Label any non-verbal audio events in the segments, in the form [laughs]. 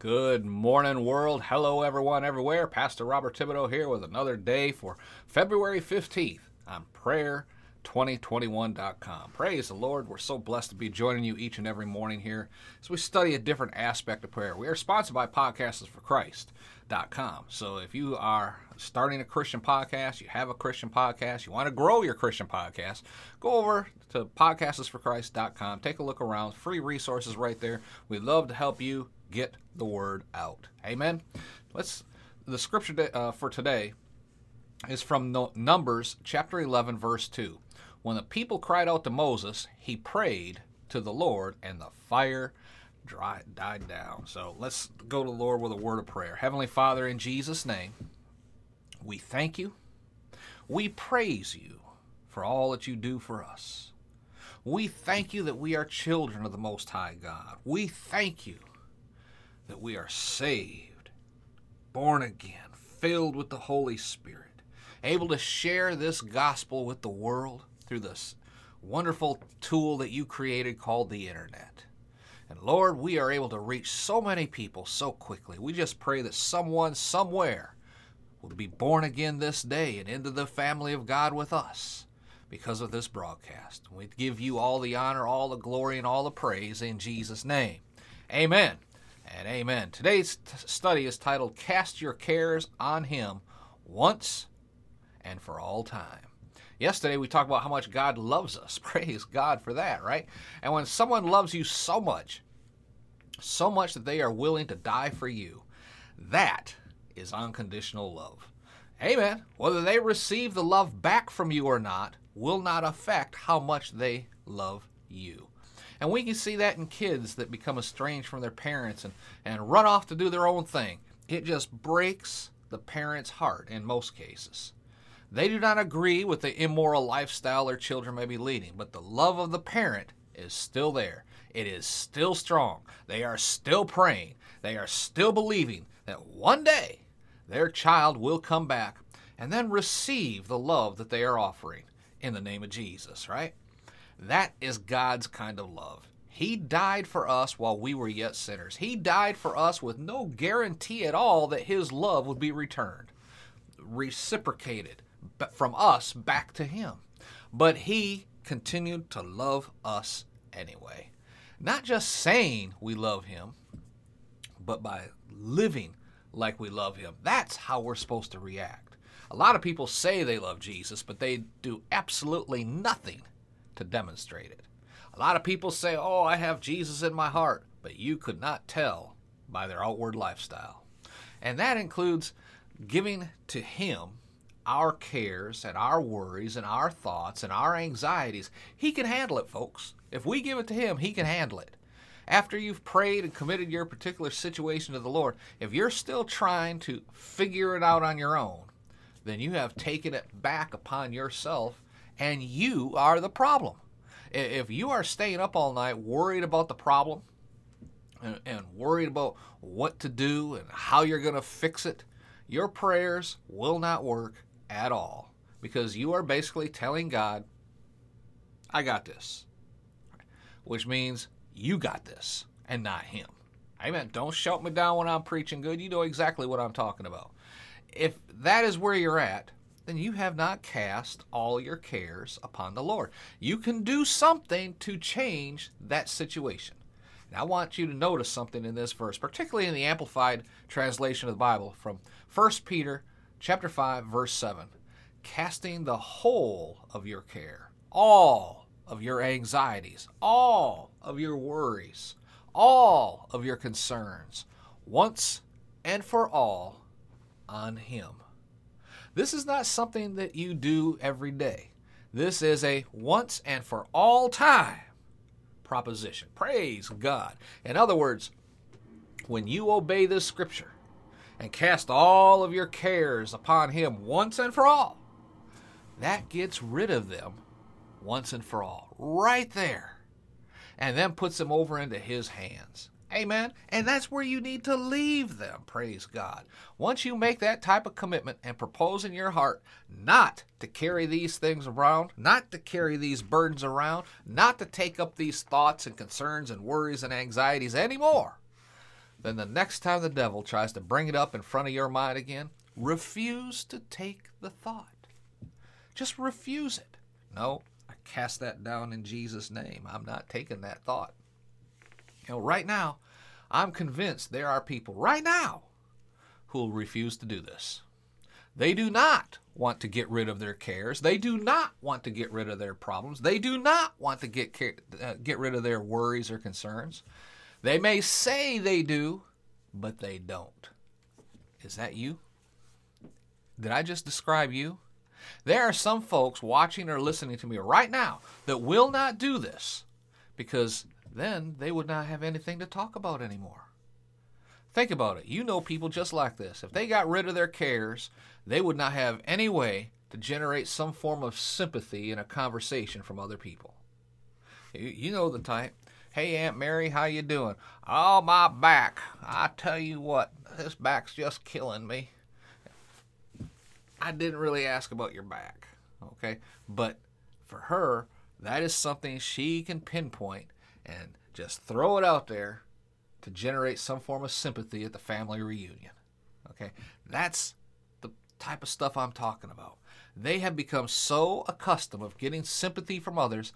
Good morning, world. Hello, everyone, everywhere. Pastor Robert Thibodeau here with another day for February 15th on prayer2021.com. Praise the Lord. We're so blessed to be joining you each and every morning here as we study a different aspect of prayer. We are sponsored by Podcasters for Christ.com. So if you are starting a Christian podcast, you have a Christian podcast, you want to grow your Christian podcast, go over to podcastersforchrist.com. Take a look around. Free resources right there. We'd love to help you get the word out. Amen. Let's the scripture uh, for today is from Numbers chapter 11 verse 2. When the people cried out to Moses, he prayed to the Lord and the fire dry, died down. So let's go to the Lord with a word of prayer. Heavenly Father, in Jesus' name, we thank you. We praise you for all that you do for us. We thank you that we are children of the Most High God. We thank you that we are saved, born again, filled with the Holy Spirit, able to share this gospel with the world through this wonderful tool that you created called the internet. And Lord, we are able to reach so many people so quickly. We just pray that someone somewhere will be born again this day and into the family of God with us because of this broadcast. We give you all the honor, all the glory, and all the praise in Jesus' name. Amen and amen. Today's t- study is titled Cast Your Cares on Him Once and for All Time. Yesterday we talked about how much God loves us. [laughs] Praise God for that, right? And when someone loves you so much, so much that they are willing to die for you, that is unconditional love. Amen. Whether they receive the love back from you or not will not affect how much they love you. And we can see that in kids that become estranged from their parents and, and run off to do their own thing. It just breaks the parent's heart in most cases. They do not agree with the immoral lifestyle their children may be leading, but the love of the parent is still there. It is still strong. They are still praying. They are still believing that one day their child will come back and then receive the love that they are offering in the name of Jesus, right? That is God's kind of love. He died for us while we were yet sinners. He died for us with no guarantee at all that His love would be returned, reciprocated from us back to Him. But He continued to love us anyway. Not just saying we love Him, but by living like we love Him. That's how we're supposed to react. A lot of people say they love Jesus, but they do absolutely nothing to demonstrate it. A lot of people say, Oh, I have Jesus in my heart, but you could not tell by their outward lifestyle. And that includes giving to Him our cares and our worries and our thoughts and our anxieties. He can handle it, folks. If we give it to Him, He can handle it. After you've prayed and committed your particular situation to the Lord, if you're still trying to figure it out on your own, then you have taken it back upon yourself and you are the problem. If you are staying up all night worried about the problem and, and worried about what to do and how you're going to fix it, your prayers will not work at all because you are basically telling God, I got this, which means you got this and not Him. Amen. Don't shout me down when I'm preaching good. You know exactly what I'm talking about. If that is where you're at, then you have not cast all your cares upon the Lord. You can do something to change that situation. Now I want you to notice something in this verse, particularly in the amplified translation of the Bible from 1 Peter chapter 5 verse 7. Casting the whole of your care, all of your anxieties, all of your worries, all of your concerns, once and for all on him this is not something that you do every day. This is a once and for all time proposition. Praise God. In other words, when you obey this scripture and cast all of your cares upon Him once and for all, that gets rid of them once and for all, right there, and then puts them over into His hands. Amen. And that's where you need to leave them, praise God. Once you make that type of commitment and propose in your heart not to carry these things around, not to carry these burdens around, not to take up these thoughts and concerns and worries and anxieties anymore, then the next time the devil tries to bring it up in front of your mind again, refuse to take the thought. Just refuse it. No, I cast that down in Jesus' name. I'm not taking that thought. You know, right now, I'm convinced there are people right now who will refuse to do this. They do not want to get rid of their cares. They do not want to get rid of their problems. They do not want to get uh, get rid of their worries or concerns. They may say they do, but they don't. Is that you? Did I just describe you? There are some folks watching or listening to me right now that will not do this because then they would not have anything to talk about anymore. Think about it. You know people just like this. If they got rid of their cares, they would not have any way to generate some form of sympathy in a conversation from other people. You know the type. Hey Aunt Mary, how you doing? Oh, my back. I tell you what, this back's just killing me. I didn't really ask about your back, okay? But for her, that is something she can pinpoint and just throw it out there to generate some form of sympathy at the family reunion. Okay? That's the type of stuff I'm talking about. They have become so accustomed of getting sympathy from others,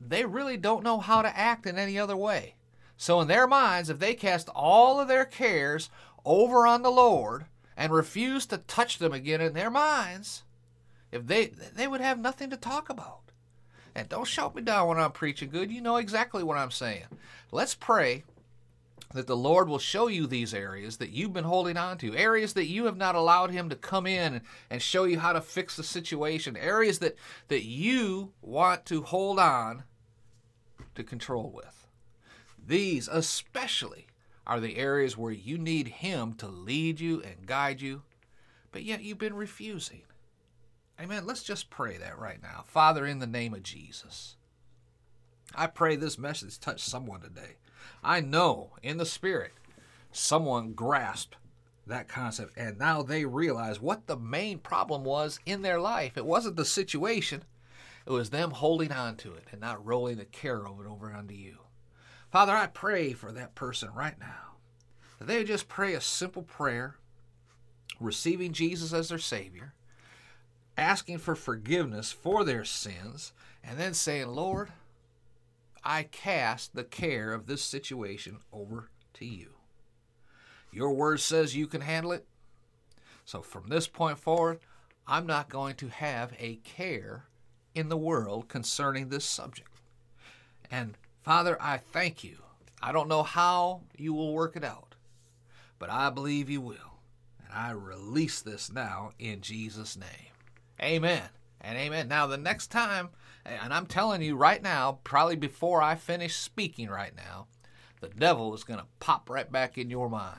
they really don't know how to act in any other way. So in their minds, if they cast all of their cares over on the Lord and refuse to touch them again in their minds, if they they would have nothing to talk about. And don't shout me down when I'm preaching good. You know exactly what I'm saying. Let's pray that the Lord will show you these areas that you've been holding on to, areas that you have not allowed Him to come in and show you how to fix the situation, areas that, that you want to hold on to control with. These, especially, are the areas where you need Him to lead you and guide you, but yet you've been refusing. Amen. Let's just pray that right now. Father, in the name of Jesus, I pray this message touched someone today. I know in the spirit someone grasped that concept and now they realize what the main problem was in their life. It wasn't the situation, it was them holding on to it and not rolling the care of it over onto you. Father, I pray for that person right now. That they just pray a simple prayer, receiving Jesus as their Savior, asking for forgiveness for their sins, and then saying, Lord, I cast the care of this situation over to you. Your word says you can handle it. So from this point forward, I'm not going to have a care in the world concerning this subject. And Father, I thank you. I don't know how you will work it out, but I believe you will. And I release this now in Jesus' name. Amen and amen. Now, the next time, and I'm telling you right now, probably before I finish speaking right now, the devil is going to pop right back in your mind.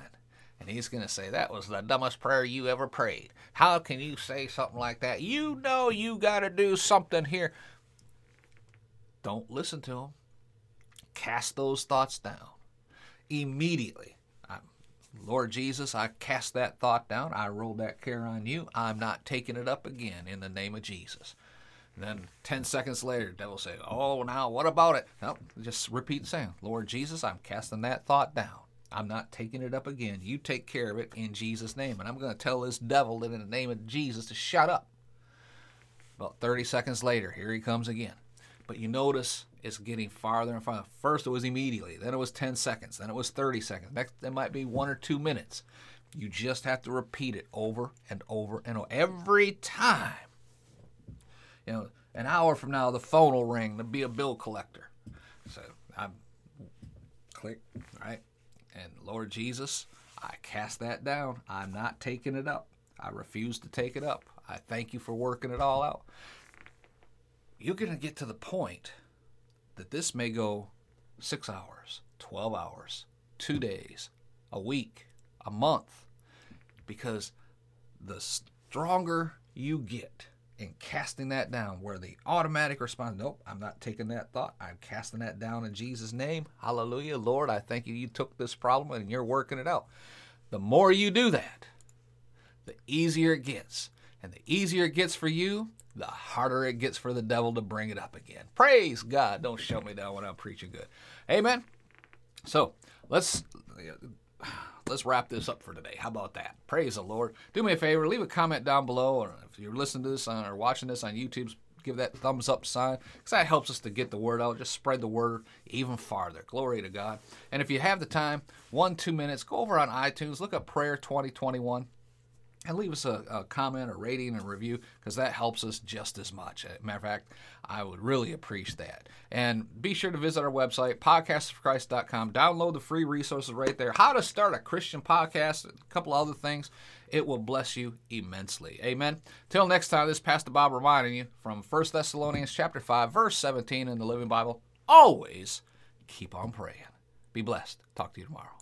And he's going to say, That was the dumbest prayer you ever prayed. How can you say something like that? You know you got to do something here. Don't listen to him. Cast those thoughts down immediately. Lord Jesus, I cast that thought down. I roll that care on you. I'm not taking it up again in the name of Jesus. And then 10 seconds later, devil say, Oh, now what about it? No, just repeat saying, Lord Jesus, I'm casting that thought down. I'm not taking it up again. You take care of it in Jesus' name. And I'm going to tell this devil that in the name of Jesus to shut up. About 30 seconds later, here he comes again. But you notice it's getting farther and farther. First, it was immediately, then it was 10 seconds, then it was 30 seconds. Next, it might be one or two minutes. You just have to repeat it over and over and over. Every time. You know, an hour from now, the phone will ring to be a bill collector. So I'm click, right? And Lord Jesus, I cast that down. I'm not taking it up. I refuse to take it up. I thank you for working it all out you're going to get to the point this may go six hours, 12 hours, two days, a week, a month, because the stronger you get in casting that down, where the automatic response, nope, I'm not taking that thought. I'm casting that down in Jesus' name. Hallelujah. Lord, I thank you. You took this problem and you're working it out. The more you do that, the easier it gets. And the easier it gets for you, the harder it gets for the devil to bring it up again. Praise God. Don't shut me down when I'm preaching good. Amen. So let's let's wrap this up for today. How about that? Praise the Lord. Do me a favor, leave a comment down below, or if you're listening to this on, or watching this on YouTube, give that thumbs up sign because that helps us to get the word out. Just spread the word even farther. Glory to God. And if you have the time, one, two minutes, go over on iTunes, look up Prayer 2021 and leave us a, a, comment, a rating, and review because that helps us just as much. Uh, matter of fact, I would really appreciate that. And be sure to visit our website, podcastforchrist.com. Download the free resources right there. How to start a Christian podcast, a couple other things. It will bless you immensely. Amen. Till next time, this is Pastor Bob reminding you from 1 Thessalonians chapter 5, verse 17 in the Living Bible. Always keep on praying. Be blessed. Talk to you tomorrow.